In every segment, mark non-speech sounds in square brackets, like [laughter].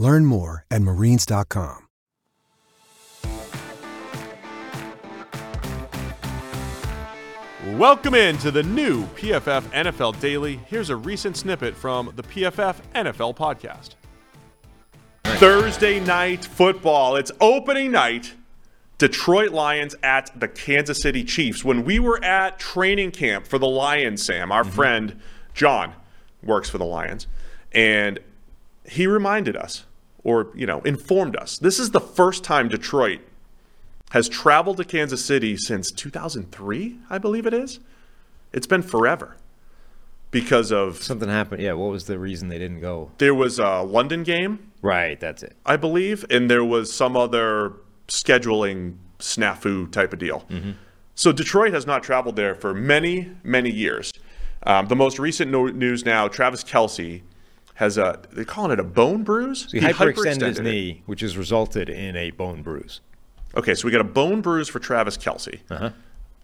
Learn more at marines.com. Welcome into the new PFF NFL Daily. Here's a recent snippet from the PFF NFL podcast. Thursday night football. It's opening night. Detroit Lions at the Kansas City Chiefs. When we were at training camp for the Lions, Sam, our mm-hmm. friend John works for the Lions, and he reminded us, or you know, informed us, this is the first time Detroit has traveled to Kansas City since 2003, I believe it is. It's been forever because of Something happened. Yeah, what was the reason they didn't go? there was a London game, Right, that's it. I believe, and there was some other scheduling snafu type of deal. So Detroit has not traveled there for many, many years. Um, the most recent no- news now: Travis Kelce has a they're calling it a bone bruise. So he, hyperextended his knee, which has resulted in a bone bruise. Okay, so we got a bone bruise for Travis Kelce. Uh-huh.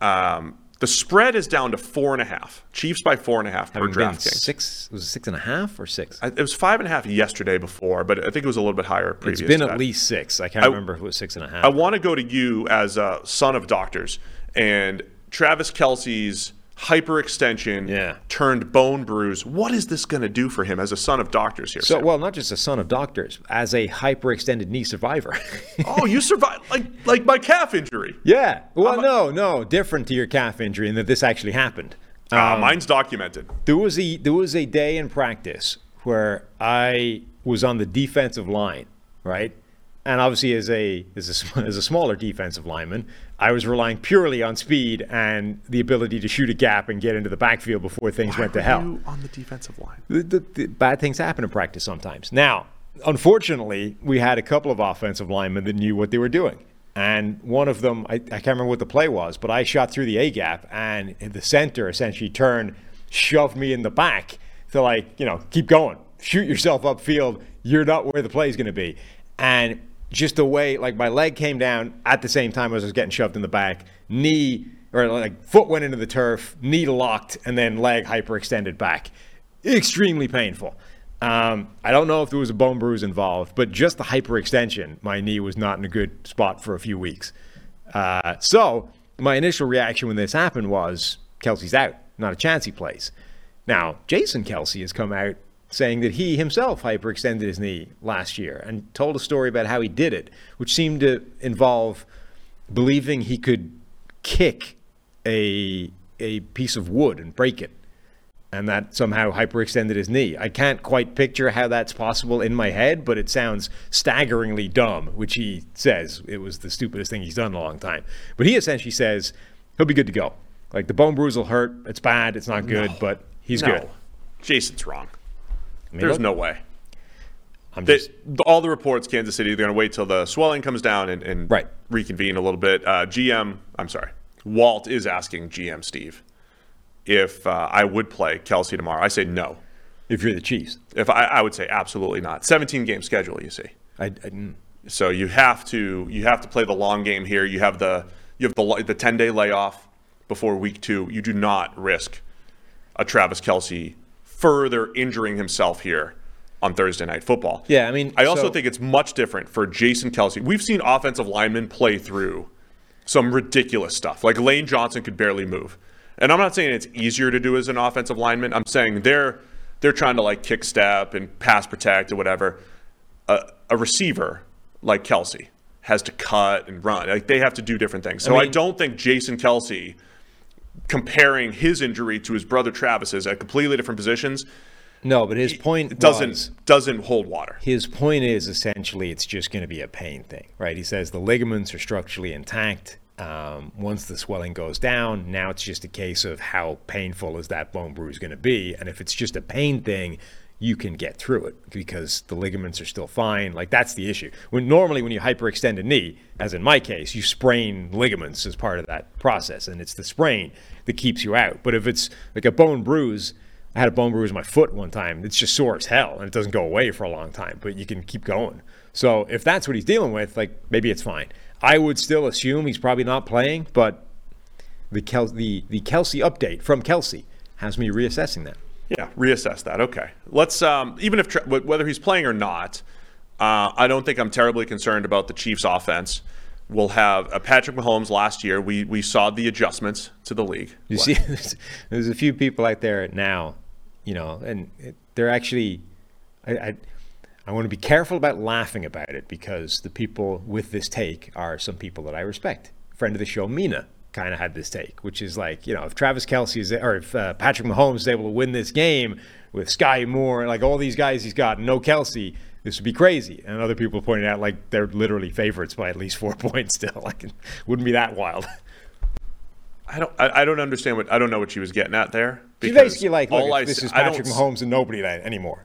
Um, the spread is down to four and a half. Chiefs by four and a half per Having been DraftKings. six, was it six and a half or six? I- It was five and a half yesterday before, but I think it was a little bit higher previous. It's been at least six. I can't I- remember if it was six and a half. I want to go to you as a son of doctors, and Travis Kelce's hyperextension Yeah. turned bone bruise. What is this going to do for him as a son of doctors here? so, Sam? well, not just a son of doctors, as a hyperextended knee survivor. [laughs] oh, you survived like like my calf injury. yeah. Well, no, no, different to your calf injury in that this actually happened. Uh, mine's documented. There was a there was a day in practice where I was on the defensive line, right? And obviously, as a as a as a smaller defensive lineman, I was relying purely on speed and the ability to shoot a gap and get into the backfield before things went to hell. you on the defensive line. The, the, the bad things happen in practice sometimes. Now, unfortunately, we had a couple of offensive linemen that knew what they were doing. And one of them, I, I can't remember what the play was, but I shot through the A gap, and the center essentially turned, shoved me in the back to, like, you know, keep going, shoot yourself upfield. You're not where the play is going to be. And just the way, like, my leg came down at the same time as I was getting shoved in the back, knee, or like foot went into the turf, knee locked, and then leg hyperextended back extremely painful. Um, I don't know if there was a bone bruise involved, but just the hyperextension, my knee was not in a good spot for a few weeks. Uh, so my initial reaction when this happened was Kelce's out, not a chance he plays. Now Jason Kelce has come out saying that he himself hyperextended his knee last year and told a story about how he did it, which seemed to involve believing he could kick a a piece of wood and break it and that somehow hyperextended his knee. I can't quite picture how that's possible in my head, but it sounds staggeringly dumb, which he says it was the stupidest thing he's done in a long time. But he essentially says he'll be good to go. Like the bone bruise will hurt. It's bad. It's not good, but he's no. good. Jason's wrong. There's no way. They, just all the reports, Kansas City, they're going to wait till the swelling comes down and, and Right. reconvene a little bit. Uh, GM, I'm sorry, Walt is asking GM Steve if uh, I would play Kelce tomorrow. I say no. if you're the Chiefs. If I, I would say absolutely not. 17 game schedule, you see. I, I mm. So you have to you have to play the long game here. You have the you have the the 10 day layoff before week two. You do not risk a Travis Kelce further injuring himself here on Thursday night football. Yeah, I mean, I also so- think it's much different for Jason Kelce. We've seen offensive linemen play through some ridiculous stuff. Like Lane Johnson could barely move. And I'm not saying it's easier to do as an offensive lineman. I'm saying they're they're trying to like kick step and pass protect or whatever. A, a receiver like Kelce has to cut and run. Like they have to do different things. So I, mean- don't think Jason Kelce comparing his injury to his brother Travis's at completely different positions No, but his point it doesn't was, doesn't hold water. his point is essentially it's just going to be a pain thing, right? He says the ligaments are structurally intact. Um, once the swelling goes down, now it's just a case of how painful is that bone bruise going to be, and if it's just a pain thing, you can get through it because the ligaments are still fine. Like that's the issue. When normally when you hyperextend a knee, as in my case, you sprain ligaments as part of that process, and it's the sprain that keeps you out. But if it's like a bone bruise, I had a bone bruise in my foot one time. It's just sore as hell, and it doesn't go away for a long time, but you can keep going. So if that's what he's dealing with, like maybe it's fine. I would still assume he's probably not playing, but the Kel- the the Kelce update from Kelce has me reassessing that. Yeah, reassess that. Okay, let's um, even if whether he's playing or not, uh, I don't think I'm terribly concerned about the Chiefs' offense. We'll have uh, Patrick Mahomes last year. We we saw the adjustments to the league. You see, [laughs] there's, there's a few people out there now, you know, and they're actually, I, I, I want to be careful about laughing about it because the people with this take are some people that I respect. Friend of the show, Mina, kind of had this take, which is like, you know, if Travis Kelce is, or if uh, Patrick Mahomes is able to win this game with Skyy Moore, and like all these guys he's got, no Kelce, this would be crazy. And other people pointed out like they're literally favorites by at least four [laughs] points still. Like, it wouldn't be that wild. I don't I, I don't understand what I don't know what she was getting at there. She's basically like, look, all I this see- is Patrick Mahomes and nobody that anymore.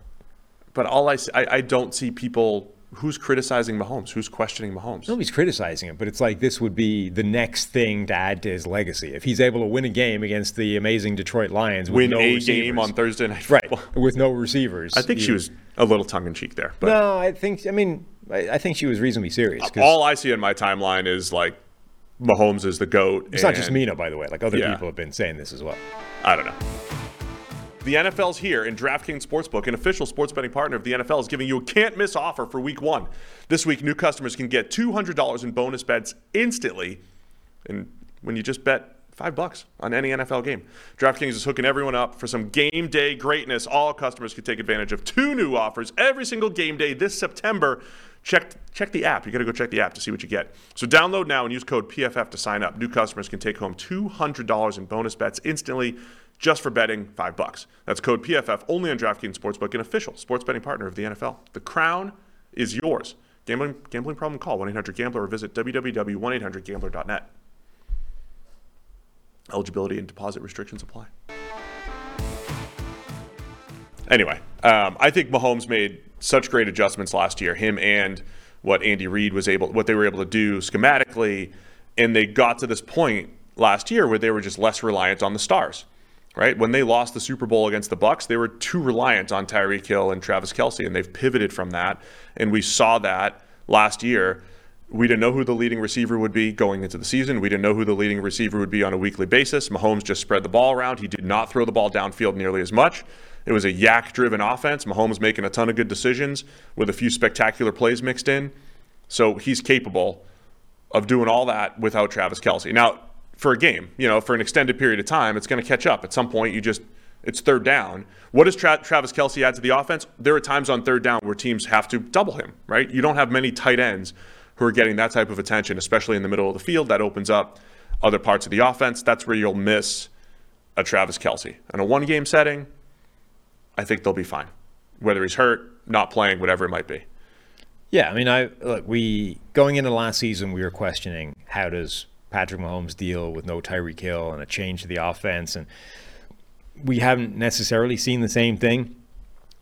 But all I, see, I I don't see people who's criticizing Mahomes, who's questioning Mahomes. Nobody's criticizing him, but it's like this would be the next thing to add to his legacy. If he's able to win a game against the amazing Detroit Lions Win no a receivers, game on Thursday night right, with no receivers. I think she was a little tongue in cheek there, but No, I think. I mean, I, I think she was reasonably serious. all I see in my timeline is like Mahomes is the goat. it's not just and- Mina, by the way. Like other Yeah. people have been saying this as well. I don't know. The NFL's here, and DraftKings Sportsbook, an official sports betting partner of the NFL, is giving you a can't miss offer for week one. This week, new customers can get $200 in bonus bets instantly. And when you just bet five bucks on any NFL game, DraftKings is hooking everyone up for some game day greatness. All customers can take advantage of two new offers every single game day this September. Check check the app. You got to go check the app to see what you get. So download now and use code PFF to sign up. New customers can take home $200 in bonus bets instantly just for betting five bucks. That's code PFF only on DraftKings Sportsbook, an official sports betting partner of the NFL. The crown is yours. Gambling, gambling problem? Call 1-800-GAMBLER or visit www.1800gambler.net. Eligibility and deposit restrictions apply. Anyway, um, I think Mahomes made such great adjustments last year. Him and what Andy Reid was able, what they were able to do schematically, and they got to this point last year where they were just less reliant on the stars. Right when they lost the Super Bowl against the Bucs, they were too reliant on Tyreek Hill and Travis Kelce, and they've pivoted from that. And we saw that last year. We didn't know who the leading receiver would be going into the season. We didn't know who the leading receiver would be on a weekly basis. Mahomes just spread the ball around. He did not throw the ball downfield nearly as much. It was a YAC driven offense. Mahomes making a ton of good decisions with a few spectacular plays mixed in. So he's capable of doing all that without Travis Kelce. Now, for a game, you know, for an extended period of time, it's going to catch up. At some point, you just, it's third down. What does Tra- Travis Kelce add to the offense? There are times on third down where teams have to double him, right? You don't have many tight ends who are getting that type of attention, especially in the middle of the field. That opens up other parts of the offense. That's where you'll miss a Travis Kelce. In a one game setting, I think they'll be fine. Whether he's hurt, not playing, whatever it might be. Yeah, I mean, I look. We going into last season, we were questioning how does Patrick Mahomes deal with no Tyreek Hill and a change to the offense, and we haven't necessarily seen the same thing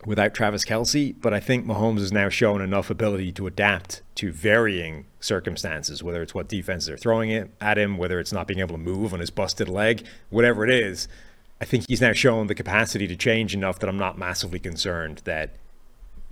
without Travis Kelce. But I think Mahomes has now shown enough ability to adapt to varying circumstances, whether it's what defenses are throwing it at him, whether it's not being able to move on his busted leg, whatever it is. I think he's now shown the capacity to change enough that I'm not massively concerned that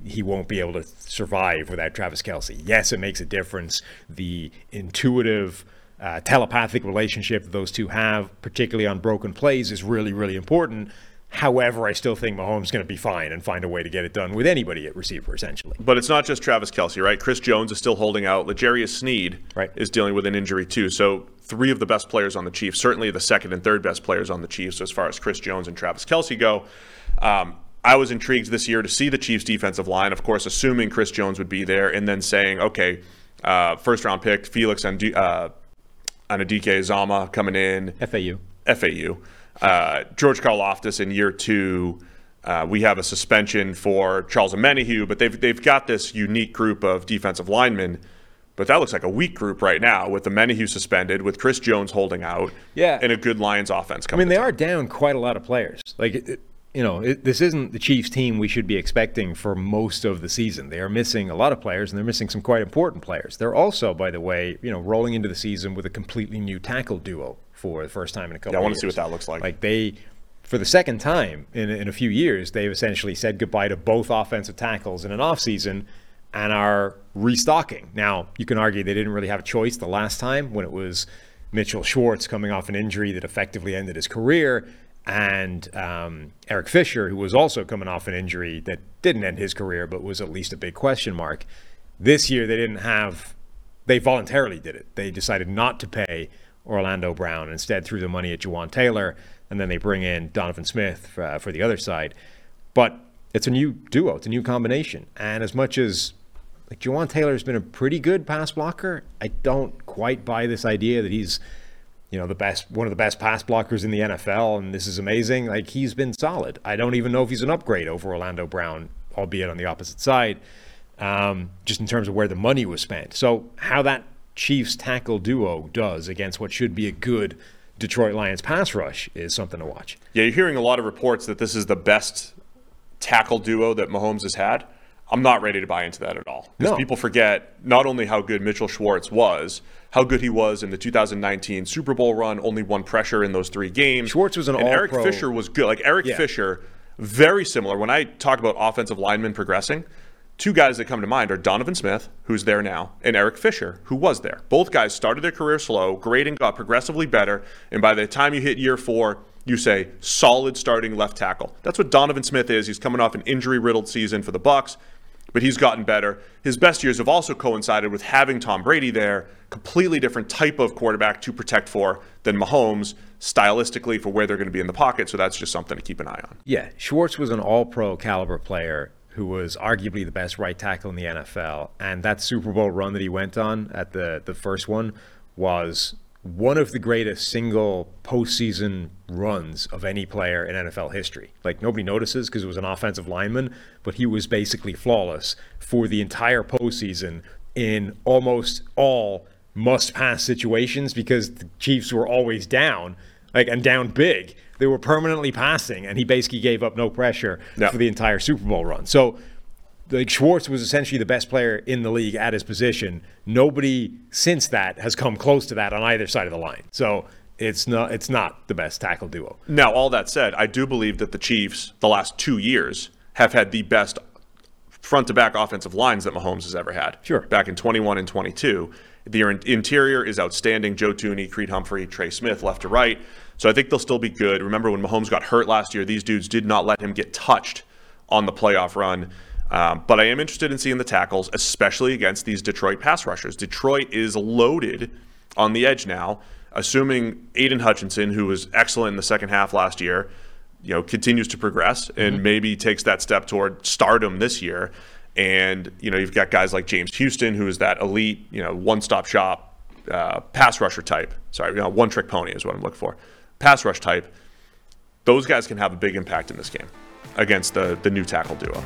he won't be able to survive without Travis Kelce. Yes, it makes a difference. The intuitive, uh, telepathic relationship that those two have, particularly on broken plays, is really, really important. However, I still think Mahomes is going to be fine and find a way to get it done with anybody at receiver, essentially. But it's not just Travis Kelce, right? Chris Jones is still holding out. L'Jarius Sneed Right. is dealing with an injury too. So three of the best players on the Chiefs, certainly the second and third best players on the Chiefs, as far as Chris Jones and Travis Kelce go. Um, I was intrigued this year to see the Chiefs' defensive line, of course, assuming Chris Jones would be there, and then saying, okay, uh, first round pick Felix and uh, Anudike Uzomah coming in. FAU. FAU. Uh, George Karlaftis in year two. Uh, we have a suspension for Charles Omenihu, but they've they've got this unique group of defensive linemen. But that looks like a weak group right now with the Omenihu suspended, with Chris Jones holding out, yeah, and a good Lions offense coming. I mean, they are down quite a lot of players. Like, it, you know, it, this isn't the Chiefs team we should be expecting for most of the season. They are missing a lot of players, and they're missing some quite important players. They're also, by the way, you know, rolling into the season with a completely new tackle duo for the first time in a couple. Yeah, I want to see what that looks like. Like they for the second time in, in a few years, they've essentially said goodbye to both offensive tackles in an offseason and are restocking. Now, you can argue they didn't really have a choice the last time when it was Mitchell Schwartz coming off an injury that effectively ended his career, and um, Eric Fisher, who was also coming off an injury that didn't end his career but was at least a big question mark. This year, they didn't have, they voluntarily did it. They decided not to pay Orlando Brown instead threw the money at Jawaan Taylor and then they bring in Donovan Smith for, uh, for the other side. But it's a new duo, it's a new combination. And as much as like Jawaan Taylor has been a pretty good pass blocker, I don't quite buy this idea that he's you know the best one of the best pass blockers in the NFL and this is amazing. Like he's been solid. I don't even know if he's an upgrade over Orlando Brown, albeit on the opposite side. Um, just in terms of where the money was spent. So how that Chiefs tackle duo does against what should be a good Detroit Lions pass rush is something to watch. Yeah, you're hearing a lot of reports that this is the best tackle duo that Mahomes has had. I'm not ready to buy into that at all. Because no. people forget not only how good Mitchell Schwartz was, how good he was in the 2019 Super Bowl run, only one pressure in those three games. Schwartz was an and Eric Fisher was good. Like Eric yeah. Fisher, very similar. When I talk about offensive linemen progressing, Two guys that come to mind are Donovan Smith, who's there now, and Eric Fisher, who was there. Both guys started their career slow, grading got progressively better, and by the time you hit year four, you say solid starting left tackle. That's what Donovan Smith is. He's coming off an injury-riddled season for the Bucs, but he's gotten better. His best years have also coincided with having Tom Brady there, completely different type of quarterback to protect for than Mahomes stylistically for where they're going to be in the pocket. So that's just something to keep an eye on. Yeah, Schwartz was an all-pro caliber player who was arguably the best right tackle in the NFL. And that Super Bowl run that he went on at the, the first one was one of the greatest single postseason runs of any player in NFL history. Like nobody notices because it was an offensive lineman, but he was basically flawless for the entire postseason in almost all must pass situations because the Chiefs were always down, like and down big they were permanently passing, and he basically gave up no pressure yeah. for the entire Super Bowl run. So, like Schwartz was essentially the best player in the league at his position. Nobody since that has come close to that on either side of the line. So it's not it's not the best tackle duo. Now, all that said, I do believe that the Chiefs the last two years have had the best front to back offensive lines that Mahomes has ever had. Sure. Back in 21 and 22. The interior is outstanding. Joe Thuney, Creed Humphrey, Trey Smith, left to right. So I think they'll still be good. Remember when Mahomes got hurt last year, these dudes did not let him get touched on the playoff run. Um, but I am interested in seeing the tackles, especially against these Detroit pass rushers. Detroit is loaded on the edge now, assuming Aidan Hutchinson, who was excellent in the second half last year, you know, continues to progress and mm-hmm. maybe takes that step toward stardom this year. And you know, you've got guys like James Houston, who is that elite, you know, one-stop shop uh, pass rusher type. Sorry, you know, one-trick pony is what I'm looking for pass rush type, those guys can have a big impact in this game against the, the new tackle duo.